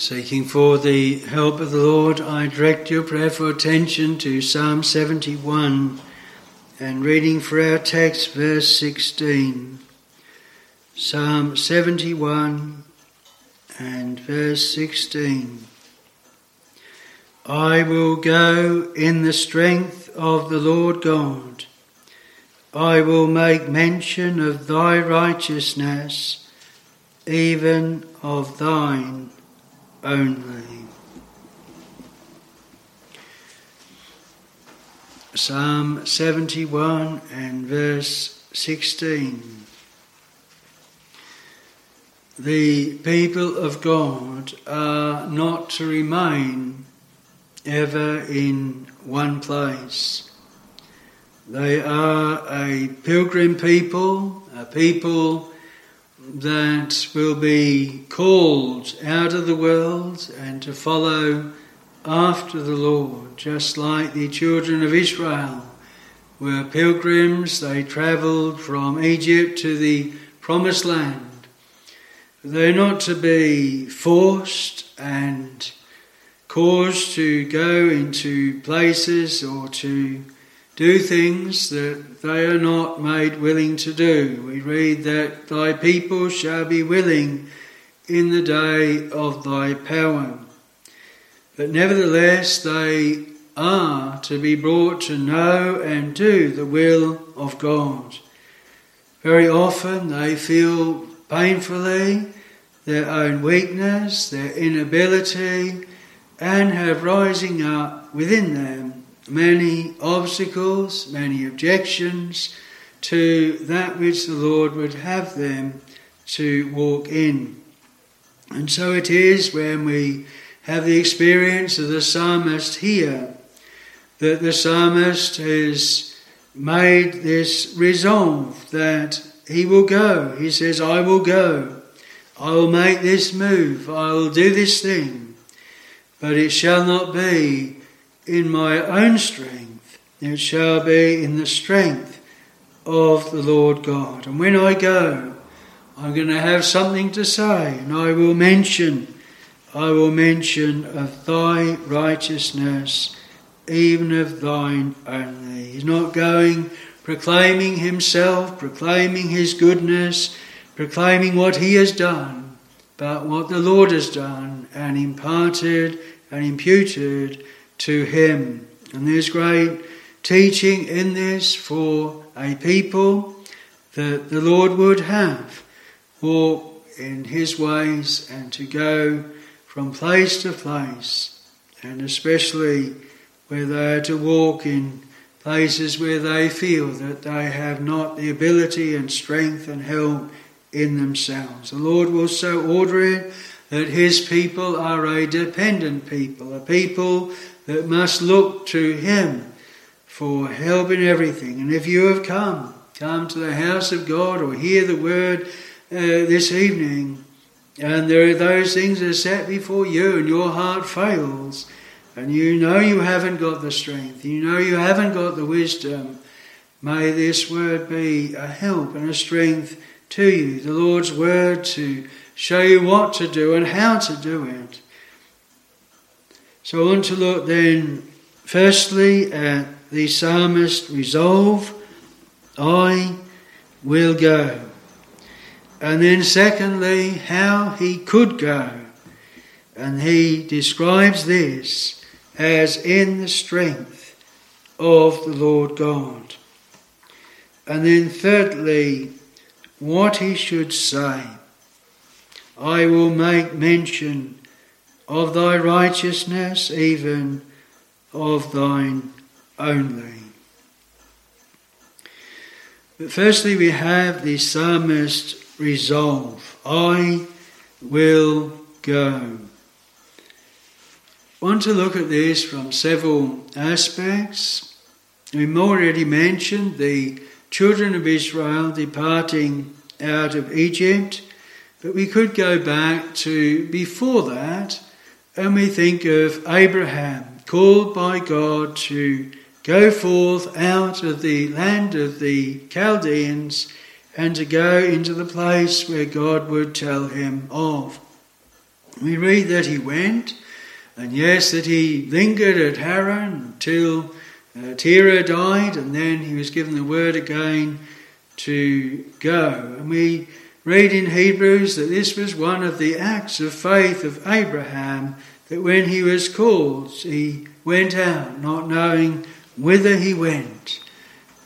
Seeking for the help of the Lord, I direct your prayerful attention to Psalm 71 and reading for our text, verse 16. Psalm 71 and verse 16. I will go in the strength of the Lord God. I will make mention of thy righteousness, even of thine only. Psalm 71 and verse 16. The people of God are not to remain ever in one place. They are a pilgrim people, a people that will be called out of the world and to follow after the Lord, just like the children of Israel were pilgrims. They travelled from Egypt to the promised land. They're not to be forced and caused to go into places or to do things that they are not made willing to do. We read that thy people shall be willing in the day of thy power. But nevertheless, they are to be brought to know and do the will of God. Very often they feel painfully their own weakness, their inability, and have rising up within them many obstacles, many objections to that which the Lord would have them to walk in. And so it is when we have the experience of the psalmist here that the psalmist has made this resolve that he will go. He says, I will go. I will make this move. I will do this thing. But it shall not be in my own strength, it shall be in the strength of the Lord God. And when I go, I'm going to have something to say, and I will mention, I will mention of thy righteousness, even of thine only. He's not going proclaiming himself, proclaiming his goodness, proclaiming what he has done, but what the Lord has done and imparted and imputed to him. And there's great teaching in this for a people that the Lord would have walk in his ways and to go from place to place, and especially where they are to walk in places where they feel that they have not the ability and strength and help in themselves. The Lord will so order it that his people are a dependent people, a people that must look to Him for help in everything. And if you have come, come to the house of God or hear the word uh, this evening, and there are those things that are set before you, and your heart fails, and you know you haven't got the strength, you know you haven't got the wisdom, may this word be a help and a strength to you, the Lord's word to show you what to do and how to do it. So I want to look then, firstly, at the psalmist resolve, I will go. And then, secondly, how he could go. And he describes this as in the strength of the Lord God. And then, thirdly, what he should say. I will make mention of thy righteousness, even of thine only. But firstly, we have the psalmist resolve I will go. I want to look at this from several aspects. We've already mentioned the children of Israel departing out of Egypt, but we could go back to before that and we think of Abraham, called by God to go forth out of the land of the Chaldeans and to go into the place where God would tell him of. We read that he went, and yes, that he lingered at Haran until uh, Terah died, and then he was given the word again to go. And we read in Hebrews that this was one of the acts of faith of Abraham, that when he was called, he went out, not knowing whither he went.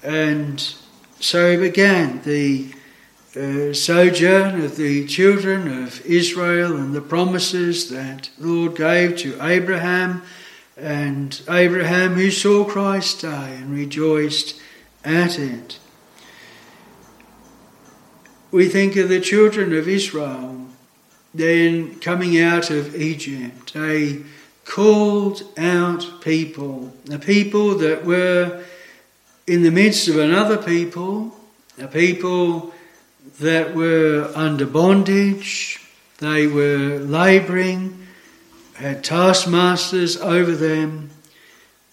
And so began the uh, sojourn of the children of Israel and the promises that the Lord gave to Abraham, and Abraham who saw Christ die and rejoiced at it. We think of the children of Israel then coming out of Egypt, a called out people, a people that were in the midst of another people, a people that were under bondage, they were labouring, had taskmasters over them,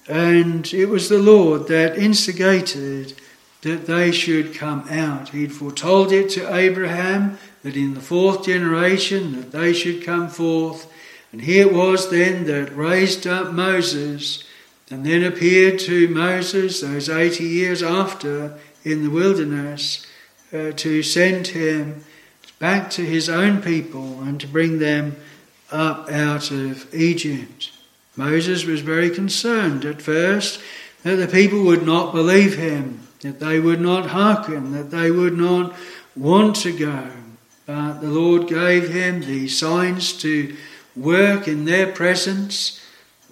and it was the Lord that instigated that they should come out. He'd foretold it to Abraham that in the fourth generation that they should come forth. And here it was then that raised up Moses and then appeared to Moses those 80 years after in the wilderness uh, to send him back to his own people and to bring them up out of Egypt. Moses was very concerned at first that the people would not believe him, that they would not hearken, that they would not want to go. But the Lord gave him the signs to work in their presence.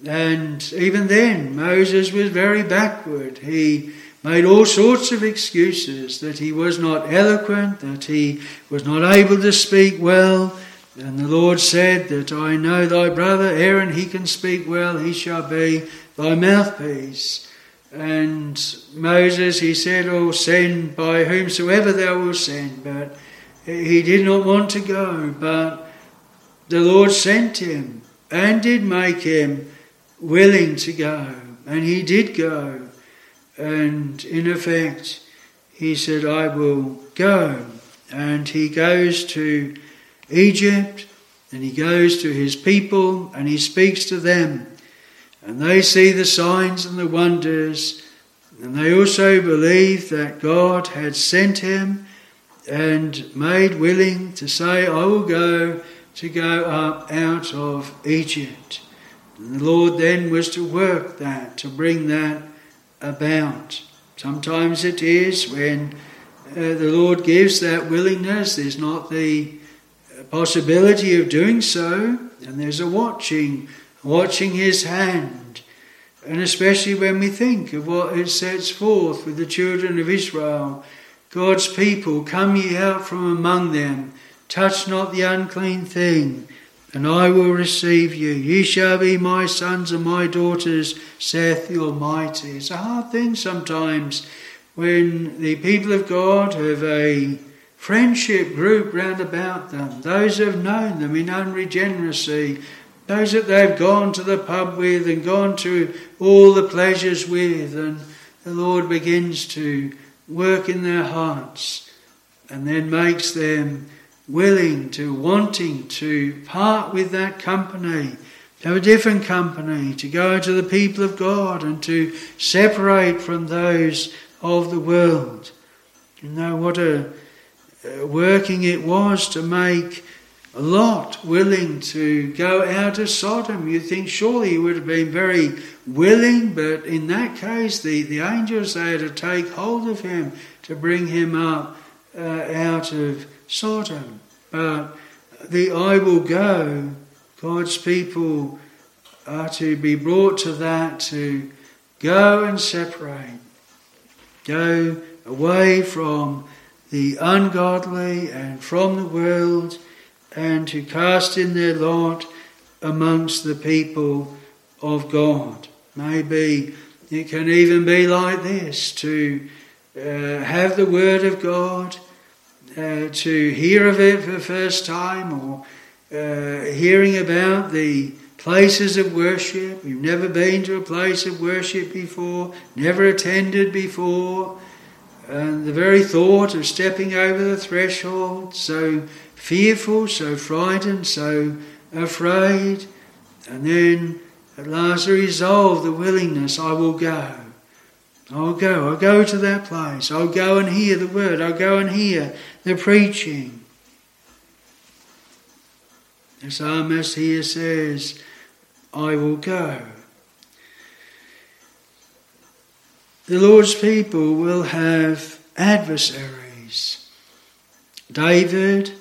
And even then, Moses was very backward. He made all sorts of excuses that he was not eloquent, that he was not able to speak well. And the Lord said that I know thy brother Aaron, he can speak well, he shall be thy mouthpiece. And Moses, he said, Oh, send by whomsoever thou wilt send. But he did not want to go, but the Lord sent him and did make him willing to go. And he did go. And in effect, he said, I will go. And he goes to Egypt and he goes to his people and he speaks to them. And they see the signs and the wonders. And they also believe that God had sent him and made willing to say, I will go to go up out of Egypt. And the Lord then was to work that, to bring that about. Sometimes it is when uh, the Lord gives that willingness, there's not the possibility of doing so, and there's a watching, watching His hand. And especially when we think of what it sets forth with the children of Israel God's people, come ye out from among them, touch not the unclean thing and I will receive you. Ye shall be my sons and my daughters, saith the Almighty. It's a hard thing sometimes when the people of God have a friendship group round about them, those who have known them in unregeneracy, those that they've gone to the pub with and gone to all the pleasures with, and the Lord begins to work in their hearts and then makes them willing to, wanting to part with that company, to a different company, to go to the people of God and to separate from those of the world. You know what a working it was to make A Lot willing to go out of Sodom. You think surely he would have been very willing, but in that case, the, the angels they had to take hold of him to bring him up uh, out of Sodom. But the I will go, God's people are to be brought to that, to go and separate, go away from the ungodly and from the world, and to cast in their lot amongst the people of God. Maybe it can even be like this to uh, have the Word of God uh, to hear of it for the first time or uh, hearing about the places of worship. You've never been to a place of worship before, never attended before. And the very thought of stepping over the threshold, so fearful, so frightened, so afraid, and then at last the resolve, the willingness, I will go. I'll go. I'll go to that place. I'll go and hear the word. I'll go and hear the preaching. The psalmist here says, I will go. The Lord's people will have adversaries. David,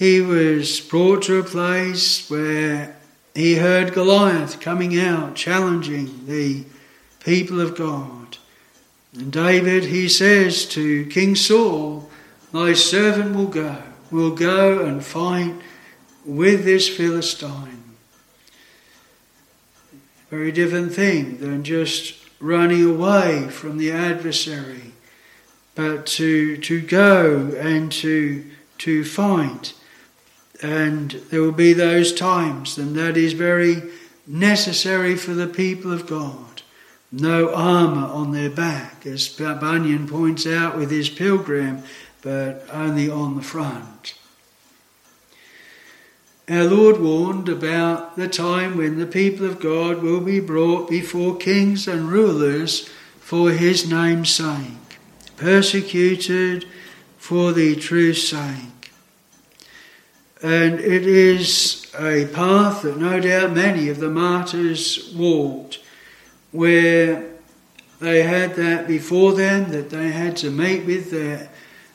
he was brought to a place where he heard Goliath coming out, challenging the people of God. And David, he says to King Saul, Thy servant will go, will go and fight with this Philistine. Very different thing than just running away from the adversary, but to, to go and to, to fight. And there will be those times, and that is very necessary for the people of God. No armour on their back, as Bunyan points out with his pilgrim, but only on the front. Our Lord warned about the time when the people of God will be brought before kings and rulers for his name's sake, persecuted for the truth's sake. And it is a path that no doubt many of the martyrs walked, where they had that before them, that they had to meet with their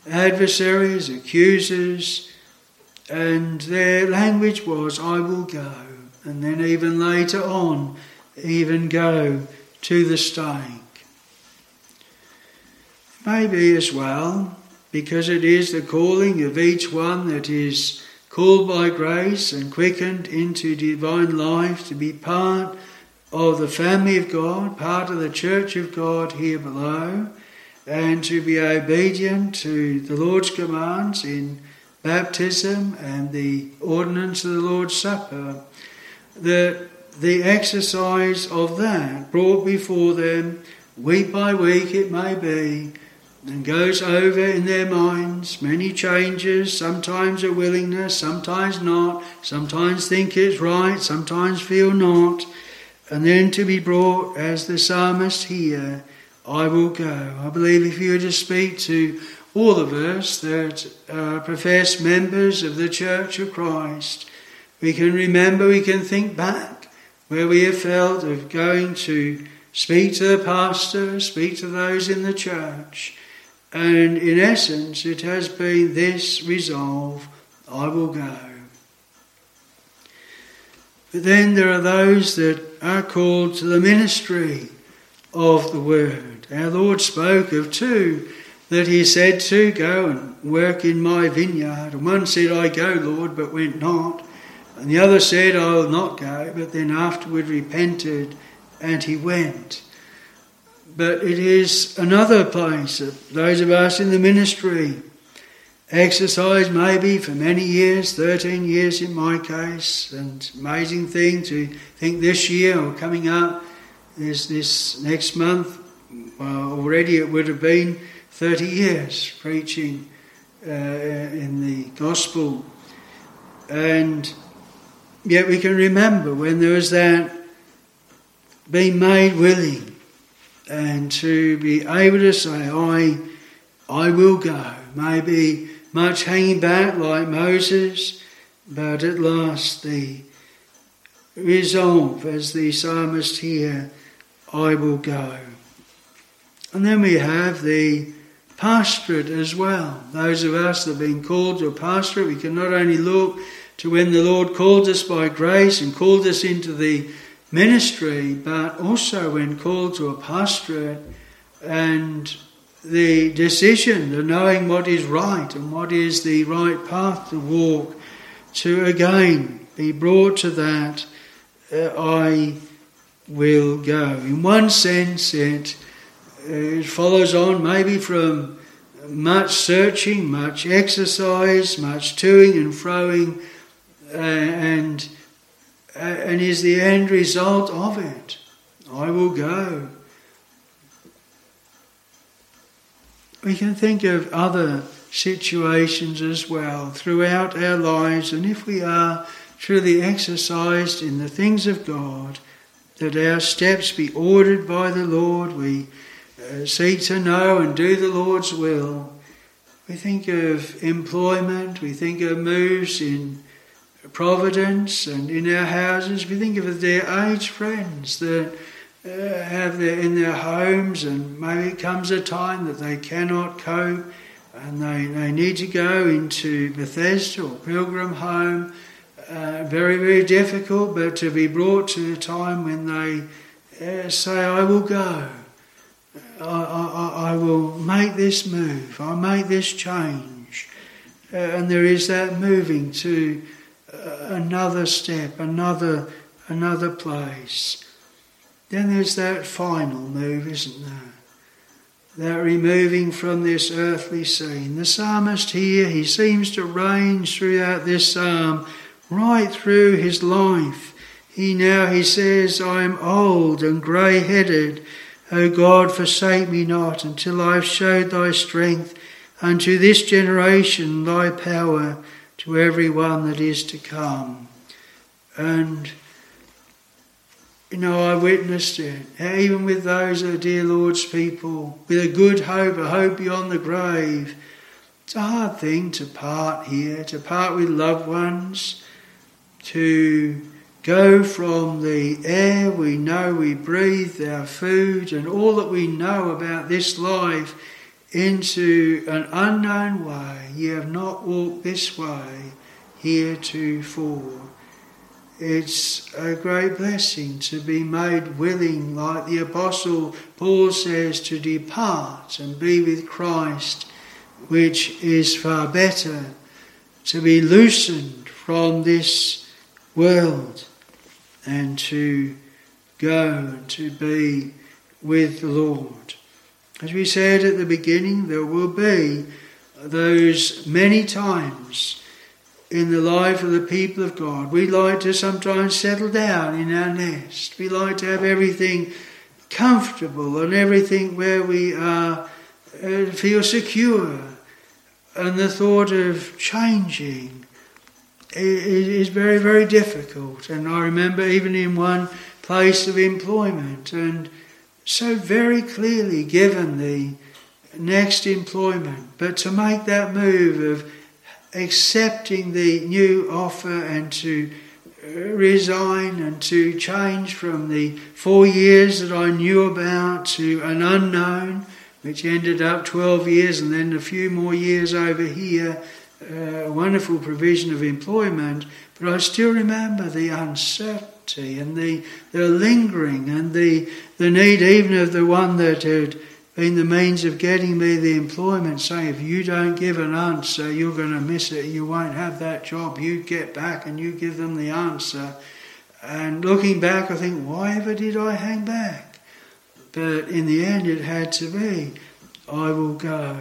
adversaries, accusers, and their language was, I will go. And then even later on, even go to the stake. Maybe as well, because it is the calling of each one that is called by grace and quickened into divine life to be part of the family of God, part of the church of God here below, and to be obedient to the Lord's commands in baptism and the ordinance of the Lord's Supper, that the exercise of that brought before them week by week it may be, and goes over in their minds many changes, sometimes a willingness, sometimes not, sometimes think it's right, sometimes feel not, and then to be brought as the psalmist here, I will go. I believe if you were to speak to all of us that are professed members of the Church of Christ, we can remember, we can think back where we have felt of going to speak to the pastor, speak to those in the church, and in essence, it has been this resolve I will go. But then there are those that are called to the ministry of the word. Our Lord spoke of two that he said to go and work in my vineyard. And one said, I go, Lord, but went not. And the other said, I will not go, but then afterward repented and he went. But it is another place that those of us in the ministry exercise maybe for many years, 13 years in my case, and amazing thing to think this year or coming up is this next month, well, already it would have been 30 years preaching uh, in the gospel. And yet we can remember when there was that being made willing and to be able to say, I, I will go. Maybe much hanging back like Moses, but at last the resolve, as the psalmist here, I will go. And then we have the pastorate as well. Those of us that have been called to a pastorate, we can not only look to when the Lord called us by grace and called us into the ministry, but also when called to a pastorate and the decision of knowing what is right and what is the right path to walk, to again be brought to that, uh, I will go. In one sense, it it follows on maybe from much searching, much exercise, much toing and froing, uh, and and is the end result of it. I will go. We can think of other situations as well throughout our lives, and if we are truly exercised in the things of God, that our steps be ordered by the Lord. We uh, seek to know and do the Lord's will. We think of employment, we think of moves in providence and in our houses. We think of their aged friends that uh, have their in their homes, and maybe comes a time that they cannot cope and they, they need to go into Bethesda or Pilgrim Home. Uh, very, very difficult, but to be brought to a time when they uh, say, I will go. I, I, I, will make this move. I'll make this change. Uh, and there is that moving to Uh, another step, another, another place. Then there's that final move, isn't there? That removing from this earthly scene. The psalmist here, he seems to range throughout this psalm, right through his life. He now, he says, I am old and grey headed. O God, forsake me not until I have showed thy strength unto this generation thy power to every one that is to come. And you know, I witnessed it, even with those of dear Lord's people, with a good hope, a hope beyond the grave. It's a hard thing to part here, to part with loved ones, to go from the air we know we breathe, our food, and all that we know about this life into an unknown way. You have not walked this way heretofore. It's a great blessing to be made willing, like the Apostle Paul says, to depart and be with Christ, which is far better, to be loosened from this world and to go and to be with the Lord. As we said at the beginning, there will be those many times in the life of the people of God. We like to sometimes settle down in our nest. We like to have everything comfortable and everything where we are, uh, feel secure. And the thought of changing is very, very difficult. And I remember even in one place of employment, and so very clearly given the next employment, but to make that move of accepting the new offer and to uh, resign and to change from the four years that I knew about to an unknown, which ended up 12 years and then a few more years over here. Uh, wonderful provision of employment, but I still remember the uncertainty and the, the lingering and the, the need even of the one that had been the means of getting me the employment, saying if you don't give an answer, you're going to miss it, you won't have that job. You get back and you give them the answer. And looking back, I think, why ever did I hang back? But in the end, it had to be, I will go.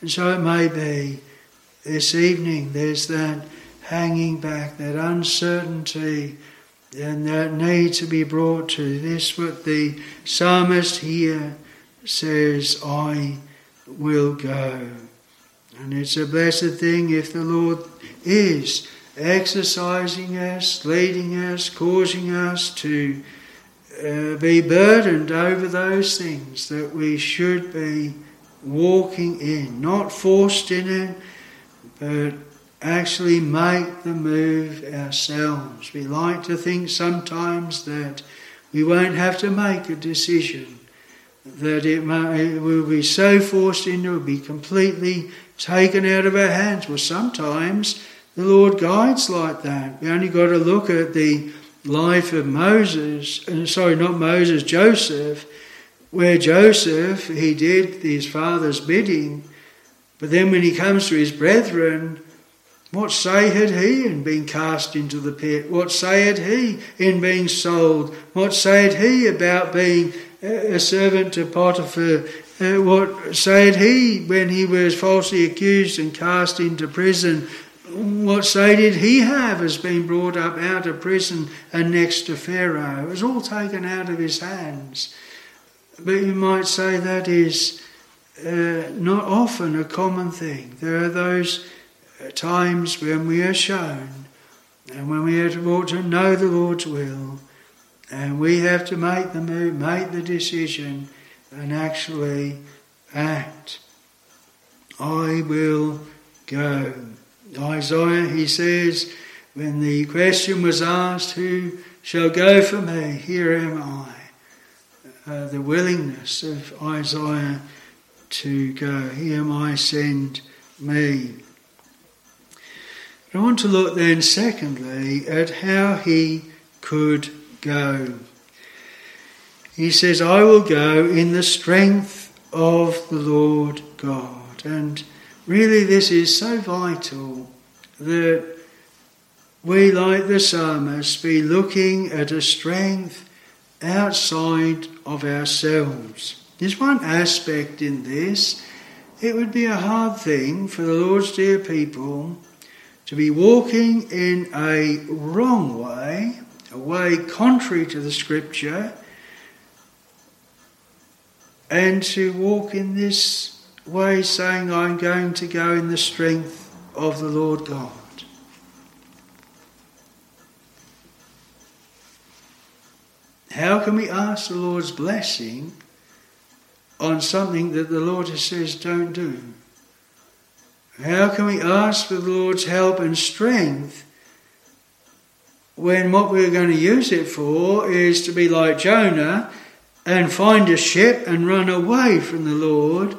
And so it may be this evening, there's that hanging back, that uncertainty, and that need to be brought to this, what the psalmist here says, I will go. And it's a blessed thing if the Lord is exercising us, leading us, causing us to uh, be burdened over those things that we should be walking in, not forced in it, but actually make the move ourselves. We like to think sometimes that we won't have to make a decision that it, may, it will be so forced into, it will be completely taken out of our hands. Well, sometimes the Lord guides like that. We only got to look at the life of Moses, uh, sorry, not Moses, Joseph, where Joseph, he did his father's bidding, but then when he comes to his brethren, what say had he in being cast into the pit? What say had he in being sold? What said he about being a servant to Potiphar, uh, what said he when he was falsely accused and cast into prison? What say did he have as being brought up out of prison and next to Pharaoh? It was all taken out of his hands. But you might say that is uh, not often a common thing. There are those times when we are shown And when we have to, to know the Lord's will, and we have to make the move, make the decision, and actually act. I will go. Isaiah, he says, when the question was asked, Who shall go for me? Here am I. Uh, the willingness of Isaiah to go. Here am I, send me. I want to look then, secondly, at how he could go. He says, I will go in the strength of the Lord God. And really, this is so vital that we, like the psalmist, be looking at a strength outside of ourselves. There's one aspect in this. It would be a hard thing for the Lord's dear people to be walking in a wrong way, a way contrary to the scripture, and to walk in this way saying, I'm going to go in the strength of the Lord God. How can we ask the Lord's blessing on something that the Lord has says don't do? How can we ask for the Lord's help and strength when what we're going to use it for is to be like Jonah and find a ship and run away from the Lord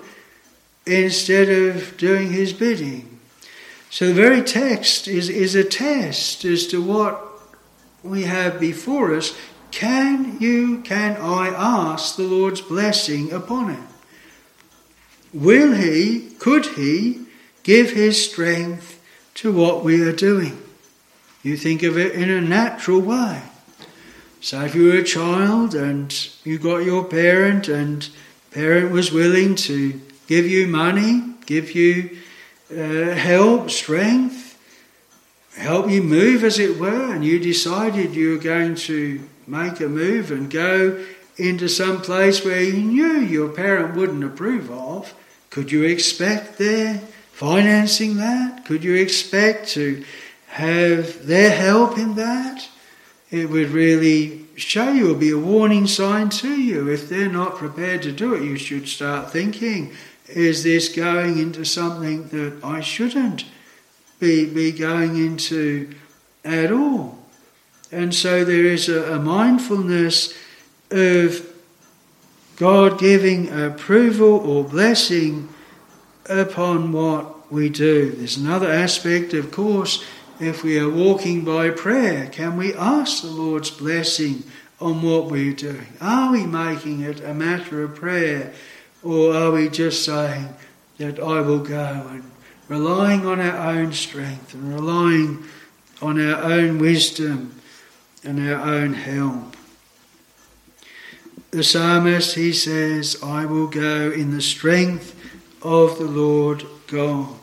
instead of doing his bidding? So the very text is, is a test as to what we have before us can you, can I ask the Lord's blessing upon it? Will He, could He, give His strength to what we are doing? You think of it in a natural way. So if you were a child and you got your parent and parent was willing to give you money, give you uh, help, strength, help you move as it were, and you decided you were going to make a move and go into some place where you knew your parent wouldn't approve of, could you expect their financing that? Could you expect to have their help in that? It would really show you, it would be a warning sign to you. If they're not prepared to do it, you should start thinking, is this going into something that I shouldn't be, be going into at all? And so there is a, a mindfulness of God giving approval or blessing upon what we do. There's another aspect, of course, if we are walking by prayer, can we ask the Lord's blessing on what we're doing? Are we making it a matter of prayer, or are we just saying that I will go and relying on our own strength and relying on our own wisdom and our own help. The psalmist, he says, I will go in the strength of the Lord God.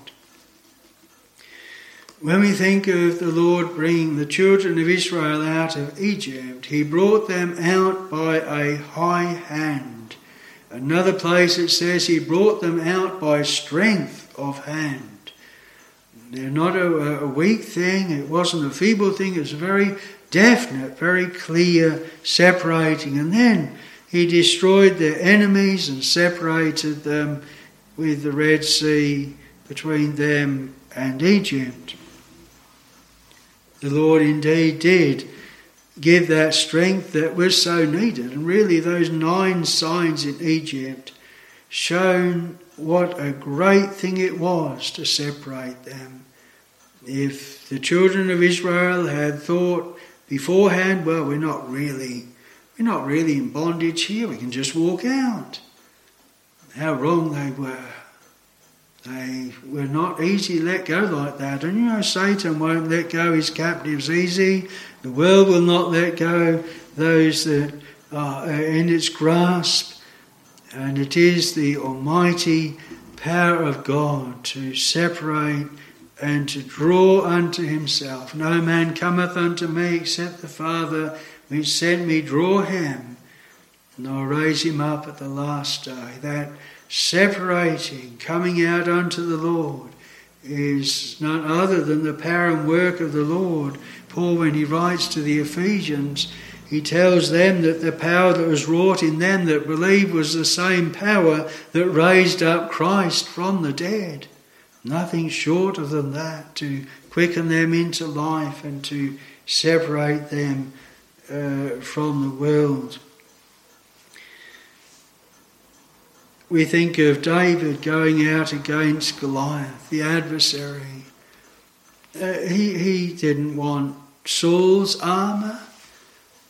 When we think of the Lord bringing the children of Israel out of Egypt, he brought them out by a high hand. Another place it says he brought them out by strength of hand. They're not a, a weak thing, it wasn't a feeble thing, it's very definite, very clear separating. And then he destroyed their enemies and separated them with the Red Sea between them and Egypt. The Lord indeed did give that strength that was so needed. And really, those nine signs in Egypt shown what a great thing it was to separate them. If the children of Israel had thought beforehand, well, we're not really, we're not really in bondage here. We can just walk out. How wrong they were. They were not easy let go like that. And you know, Satan won't let go his captives easy. The world will not let go those that are in its grasp. And it is the almighty power of God to separate and to draw unto himself. No man cometh unto me except the Father which sent me draw him, I'll raise him up at the last day. That separating, coming out unto the Lord, is none other than the power and work of the Lord Paul, when he writes to the Ephesians, he tells them that the power that was wrought in them that believed was the same power that raised up Christ from the dead. Nothing shorter than that to quicken them into life and to separate them uh, from the world. We think of David going out against Goliath, the adversary. Uh, he, he didn't want Saul's armour.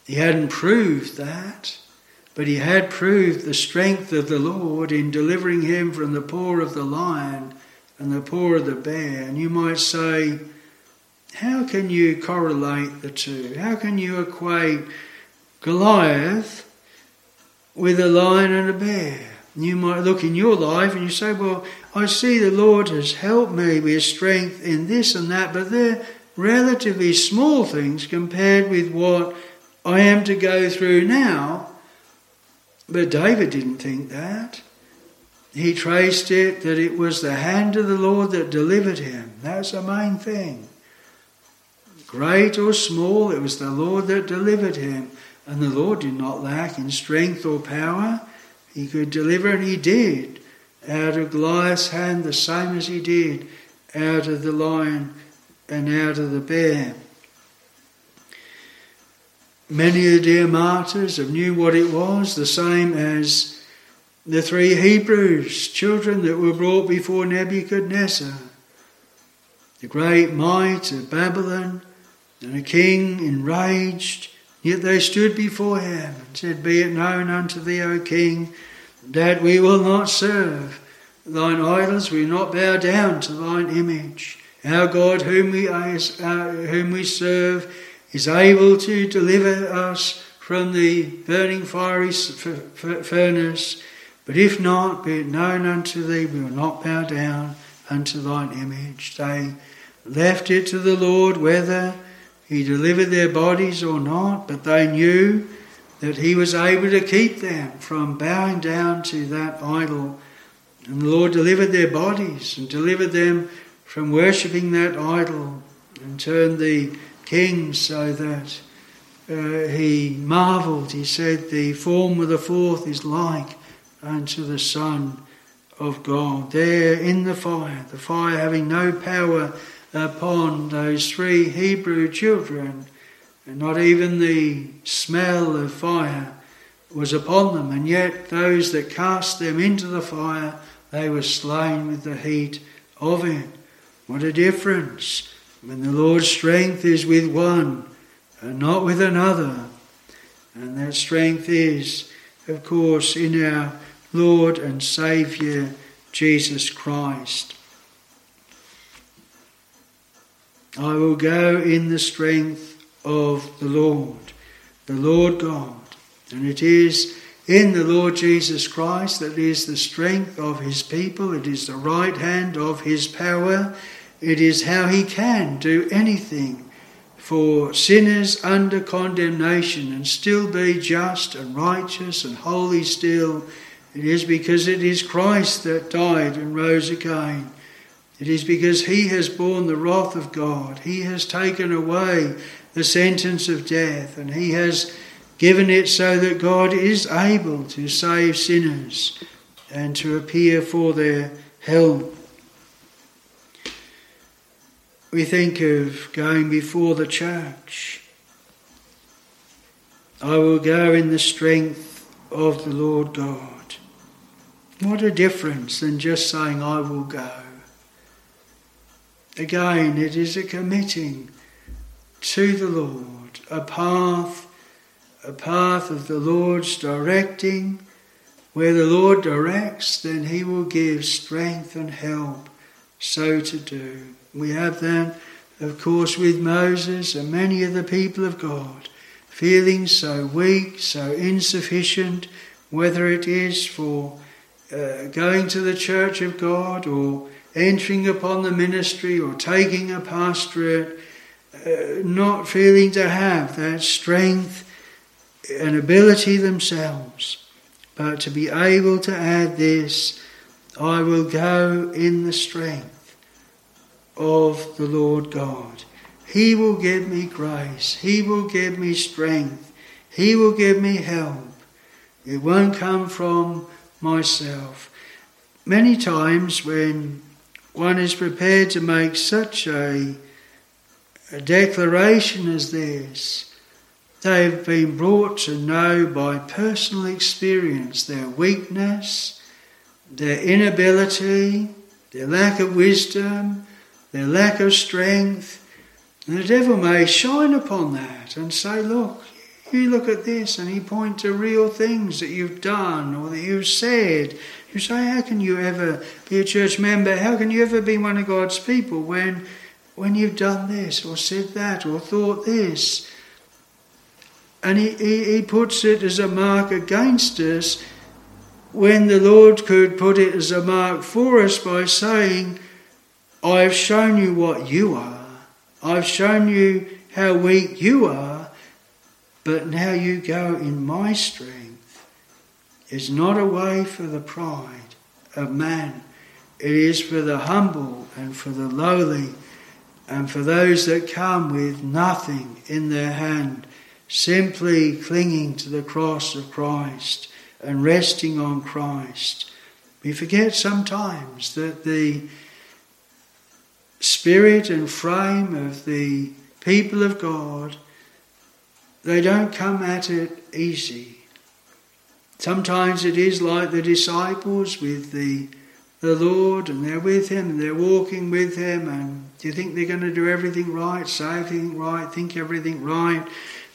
He hadn't proved that, but he had proved the strength of the Lord in delivering him from the paw of the lion and the paw of the bear. And you might say, how can you correlate the two? How can you equate Goliath with a lion and a bear? You might look in your life and you say, Well, I see the Lord has helped me with strength in this and that, but they're relatively small things compared with what I am to go through now. But David didn't think that. He traced it that it was the hand of the Lord that delivered him. That's the main thing. Great or small, it was the Lord that delivered him. And the Lord did not lack in strength or power. He could deliver, and he did, out of Goliath's hand, the same as he did out of the lion and out of the bear. Many of the dear martyrs have knew what it was, the same as the three Hebrews, children that were brought before Nebuchadnezzar. The great might of Babylon, and a king enraged, yet they stood before him and said, Be it known unto thee, O king, that we will not serve thine idols, we will not bow down to thine image. Our God, whom we, uh, whom we serve, is able to deliver us from the burning fiery furnace. But if not, be it known unto thee, we will not bow down unto thine image. They left it to the Lord whether he delivered their bodies or not, but they knew that he was able to keep them from bowing down to that idol. And the Lord delivered their bodies and delivered them from worshipping that idol and turned the king so that uh, he marvelled. He said, The form of the fourth is like unto the Son of God. There in the fire, the fire having no power upon those three Hebrew children, and not even the smell of fire was upon them, and yet those that cast them into the fire, they were slain with the heat of it. What a difference when the Lord's strength is with one and not with another. And that strength is, of course, in our Lord and Saviour Jesus Christ. I will go in the strength of the Lord, the Lord God. And it is in the Lord Jesus Christ that is the strength of his people, it is the right hand of his power, it is how he can do anything for sinners under condemnation and still be just and righteous and holy still. It is because it is Christ that died and rose again. It is because he has borne the wrath of God. He has taken away the sentence of death and he has given it so that God is able to save sinners and to appear for their help. We think of going before the church. I will go in the strength of the Lord God. What a difference than just saying, I will go. Again, it is a committing to the Lord, a path, a path of the Lord's directing. Where the Lord directs, then He will give strength and help so to do. We have that, of course, with Moses and many of the people of God, feeling so weak, so insufficient, whether it is for uh, going to the church of God or entering upon the ministry or taking a pastorate, uh, not feeling to have that strength and ability themselves, but to be able to add this I will go in the strength of the Lord God. He will give me grace. He will give me strength. He will give me help. It won't come from myself. Many times when one is prepared to make such a, a declaration as this, they've been brought to know by personal experience their weakness, their inability, their lack of wisdom, their lack of strength. And the devil may shine upon that and say, Look, you look at this, and he point to real things that you've done or that you've said. You say, How can you ever be a church member? How can you ever be one of God's people when, when you've done this or said that or thought this? And he, he, he puts it as a mark against us when the Lord could put it as a mark for us by saying, I have shown you what you are. I've shown you how weak you are, but now you go in my strength. It's not a way for the pride of man. It is for the humble and for the lowly and for those that come with nothing in their hand, simply clinging to the cross of Christ and resting on Christ. We forget sometimes that the spirit and frame of the people of God, they don't come at it easy. Sometimes it is like the disciples with the, the Lord, and they're with Him, and they're walking with Him, and do you think they're going to do everything right, say everything right, think everything right?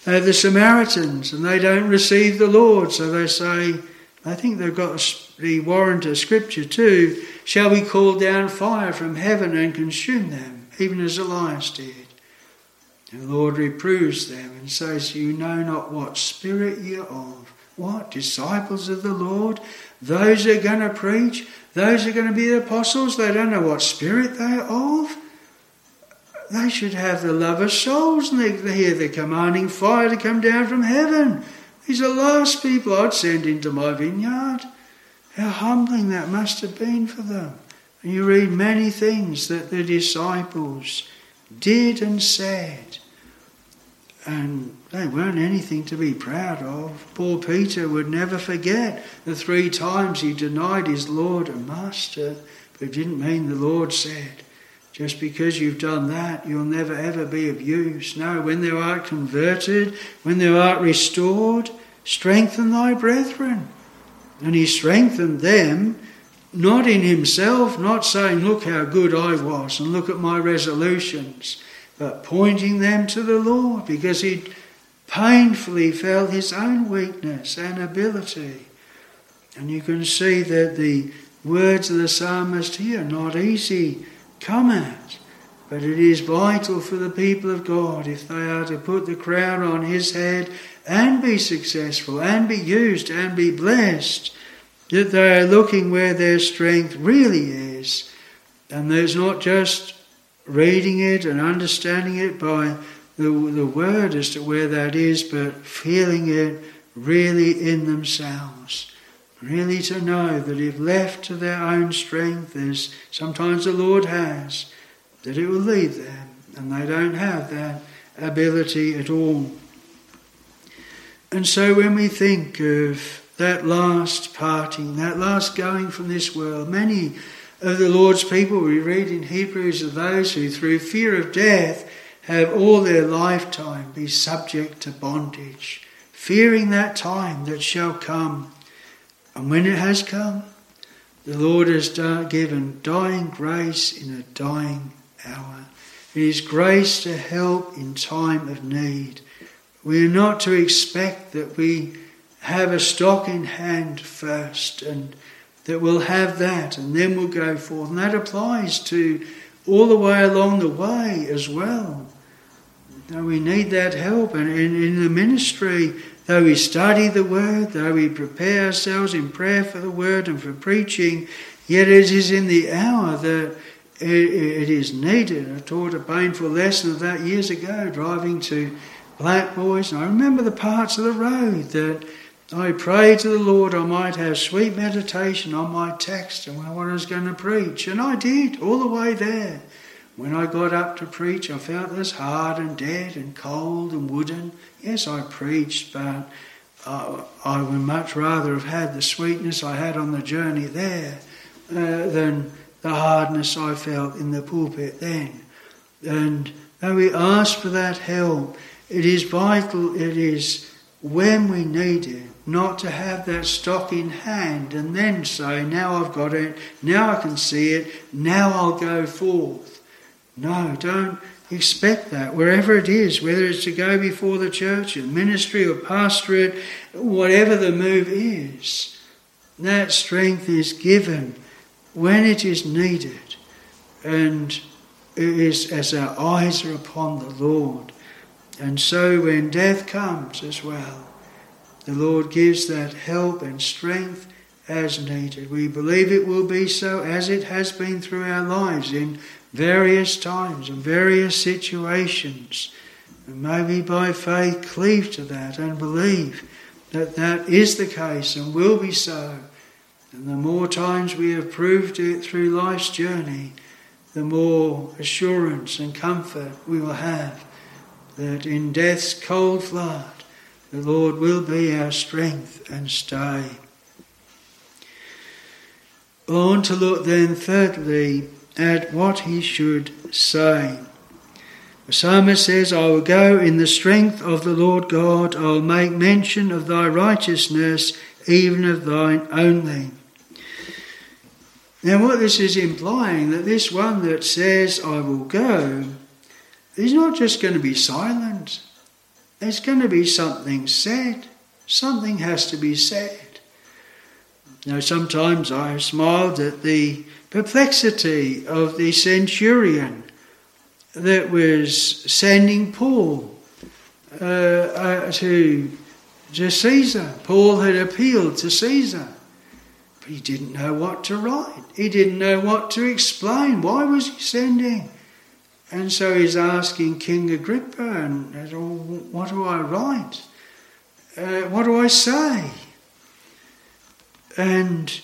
They're the Samaritans, and they don't receive the Lord, so they say, I think they've got the warrant of Scripture too. Shall we call down fire from heaven and consume them, even as Elias did? The Lord reproves them and says, You know not what spirit you're of. What? Disciples of the Lord? Those are going to preach? Those are going to be the apostles? They don't know what spirit they're of? They should have the love of souls and they, they hear the commanding fire to come down from heaven. These are the last people I'd send into my vineyard. How humbling that must have been for them. And you read many things that the disciples did and said, and they weren't anything to be proud of. Poor Peter would never forget the three times he denied his Lord and Master, but it didn't mean the Lord said, just because you've done that, you'll never ever be of use. No, when thou art converted, when thou art restored, strengthen thy brethren. And he strengthened them, not in himself, not saying, Look how good I was and look at my resolutions, but pointing them to the Lord because he painfully felt his own weakness and ability. And you can see that the words of the psalmist here not easy come at. But it is vital for the people of God if they are to put the crown on his head and be successful and be used and be blessed, that they are looking where their strength really is. And there's not just reading it and understanding it by the, the word as to where that is, but feeling it really in themselves. Really to know that if left to their own strength, as sometimes the Lord has, that it will leave them, and they don't have that ability at all. And so when we think of that last parting, that last going from this world, many of the Lord's people, we read in Hebrews, of those who through fear of death have all their lifetime be subject to bondage, fearing that time that shall come and when it has come, the Lord has given dying grace in a dying hour. It is grace to help in time of need. We are not to expect that we have a stock in hand first and that we'll have that and then we'll go forth. And that applies to all the way along the way as well. Now we need that help. And in, in the ministry, Though we study the word, though we prepare ourselves in prayer for the word and for preaching, yet it is in the hour that it is needed. I taught a painful lesson of that years ago, driving to Blackboys, and I remember the parts of the road that I prayed to the Lord I might have sweet meditation on my text and what I was going to preach, and I did all the way there. When I got up to preach, I felt as hard and dead and cold and wooden. Yes, I preached, but uh, I would much rather have had the sweetness I had on the journey there uh, than the hardness I felt in the pulpit then. And though we ask for that help, it is vital, it is when we need it, not to have that stock in hand and then say, now I've got it, now I can see it, now I'll go forth. No, don't expect that. Wherever it is, whether it's to go before the church, in ministry or pastorate, whatever the move is, that strength is given when it is needed. And it is as our eyes are upon the Lord. And so when death comes as well, the Lord gives that help and strength as needed. We believe it will be so as it has been through our lives in various times and various situations. And may we by faith cleave to that and believe that that is the case and will be so. And the more times we have proved it through life's journey, the more assurance and comfort we will have that in death's cold flood, the Lord will be our strength and stay. On to look then, thirdly, at what he should say. The psalmist says, I will go in the strength of the Lord God, I will make mention of thy righteousness, even of thine only. Now, what this is implying, that this one that says, I will go, is not just going to be silent. There's going to be something said. Something has to be said. Now, sometimes I smiled at the perplexity of the centurion that was sending Paul uh, uh, to, to Caesar. Paul had appealed to Caesar. But he didn't know what to write. He didn't know what to explain. Why was he sending? And so he's asking King Agrippa, and, what do I write? Uh, what do I say? And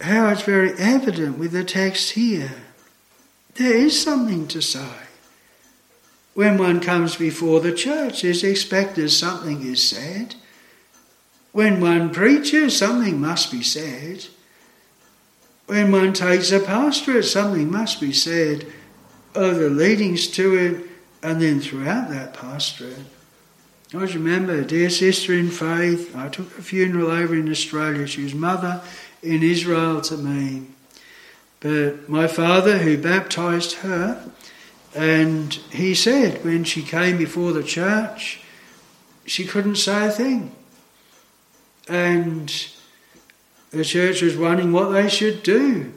how it's very evident with the text here. There is something to say. When one comes before the church, it's expected something is said. When one preaches, something must be said. When one takes a pastorate, something must be said of the leadings to it and then throughout that pastorate. I always remember a dear sister in faith. I took a funeral over in Australia. She was mother in Israel to me. But my father, who baptized her, and he said when she came before the church, she couldn't say a thing. And the church was wondering what they should do.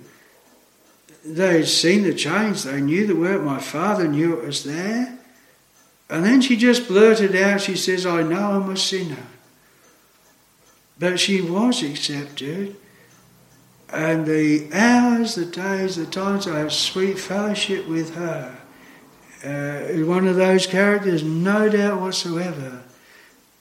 They'd seen the change, they knew the work, my father knew it was there. And then she just blurted out, she says, I know I'm a sinner. But she was accepted. And the hours, the days, the times I have sweet fellowship with her, uh, one of those characters, no doubt whatsoever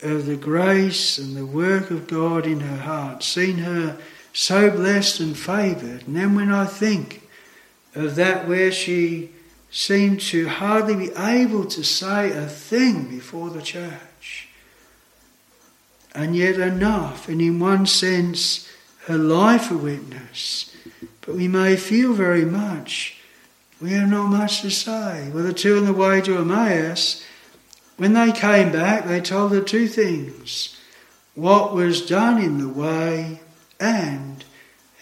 of the grace and the work of God in her heart, seen her so blessed and favoured. And then when I think of that where she seemed to hardly be able to say a thing before the church, and yet enough, and in one sense, her life a witness. But we may feel very much, we have not much to say. Well, the two on the way to Emmaus, when they came back, they told her two things what was done in the way and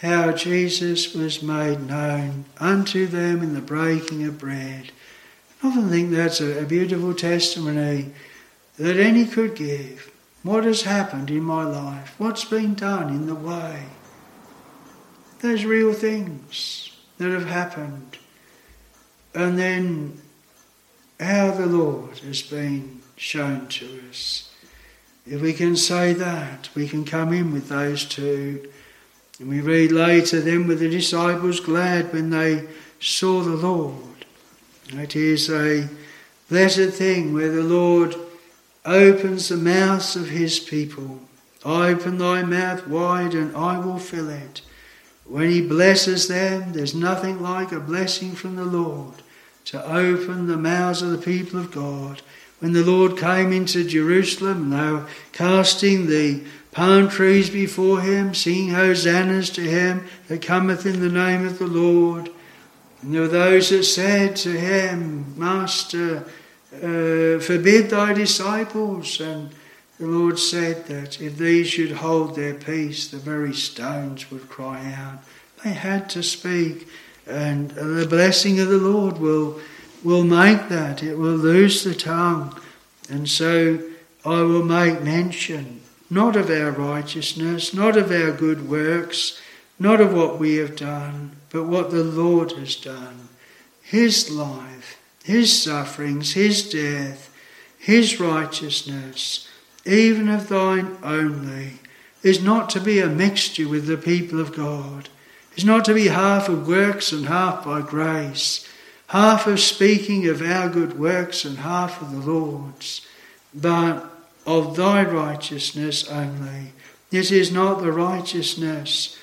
how Jesus was made known unto them in the breaking of bread. I often think that's a, a beautiful testimony that any could give. What has happened in my life? What's been done in the way? Those real things that have happened. And then how the Lord has been shown to us. If we can say that, we can come in with those two. And we read later, then were the disciples glad when they saw the Lord. It is a blessed thing where the Lord opens the mouths of his people. Open thy mouth wide and I will fill it. When he blesses them, there's nothing like a blessing from the Lord to open the mouths of the people of God. When the Lord came into Jerusalem, they were casting the palm trees before him, singing hosannas to him that cometh in the name of the Lord. And there were those that said to him, Master, uh, forbid thy disciples. And the Lord said that if these should hold their peace, the very stones would cry out. They had to speak, and the blessing of the Lord will, will make that. It will loose the tongue. And so I will make mention not of our righteousness, not of our good works, not of what we have done, but what the Lord has done. His life, His sufferings, His death, His righteousness even of thine only, is not to be a mixture with the people of God, is not to be half of works and half by grace, half of speaking of our good works and half of the Lord's, but of thy righteousness only. This is not the righteousness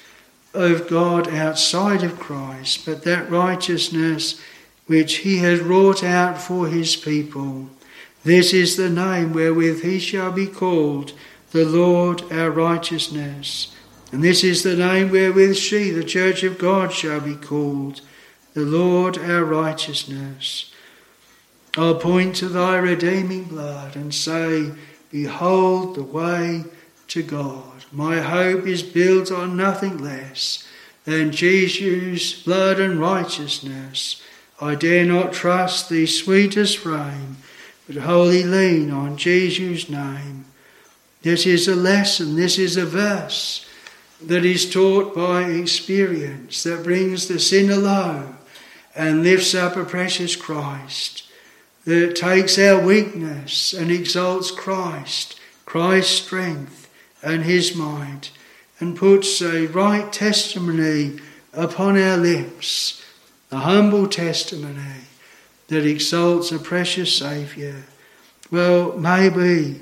of God outside of Christ, but that righteousness which he has wrought out for his people this is the name wherewith he shall be called, the Lord our righteousness. And this is the name wherewith she, the church of God, shall be called, the Lord our righteousness. I'll point to thy redeeming blood and say, Behold the way to God. My hope is built on nothing less than Jesus' blood and righteousness. I dare not trust the sweetest frame but wholly lean on Jesus' name. This is a lesson, this is a verse that is taught by experience, that brings the sinner low and lifts up a precious Christ, that takes our weakness and exalts Christ, Christ's strength and his might, and puts a right testimony upon our lips, a humble testimony that exalts a precious Saviour. Well, maybe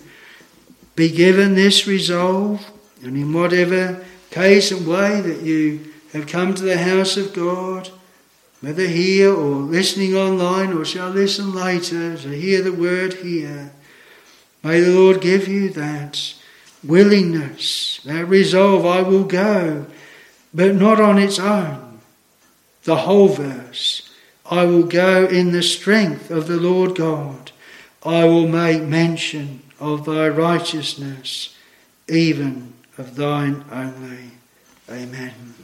be given this resolve, and in whatever case and way that you have come to the house of God, whether here or listening online or shall listen later to hear the word here, may the Lord give you that willingness, that resolve, I will go, but not on its own. The whole verse. I will go in the strength of the Lord God. I will make mention of thy righteousness, even of thine only. Amen.